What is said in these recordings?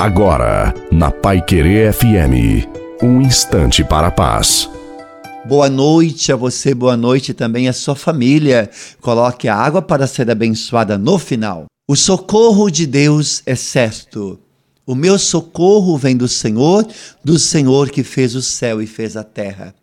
Agora, na Pai Querer FM, um instante para a paz. Boa noite a você, boa noite também à sua família. Coloque a água para ser abençoada no final. O socorro de Deus é certo. O meu socorro vem do Senhor, do Senhor que fez o céu e fez a terra.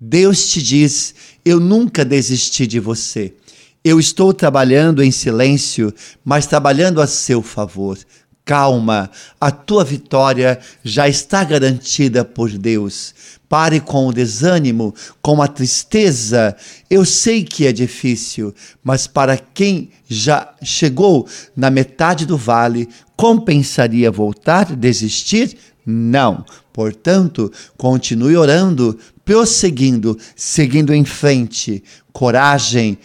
Deus te diz: Eu nunca desisti de você. Eu estou trabalhando em silêncio, mas trabalhando a seu favor. Calma, a tua vitória já está garantida por Deus. Pare com o desânimo, com a tristeza. Eu sei que é difícil, mas para quem já chegou na metade do vale, compensaria voltar, desistir? Não. Portanto, continue orando, prosseguindo, seguindo em frente. Coragem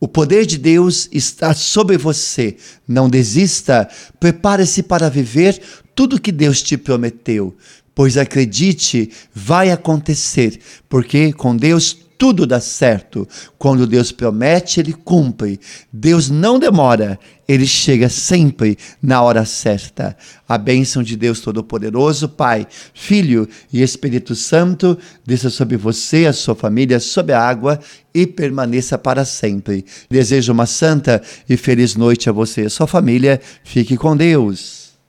o poder de Deus está sobre você. Não desista. Prepare-se para viver tudo que Deus te prometeu. Pois acredite, vai acontecer, porque com Deus tudo dá certo. Quando Deus promete, Ele cumpre. Deus não demora, Ele chega sempre na hora certa. A bênção de Deus Todo-Poderoso, Pai, Filho e Espírito Santo, desça sobre você, a sua família, sobre a água e permaneça para sempre. Desejo uma santa e feliz noite a você e a sua família. Fique com Deus.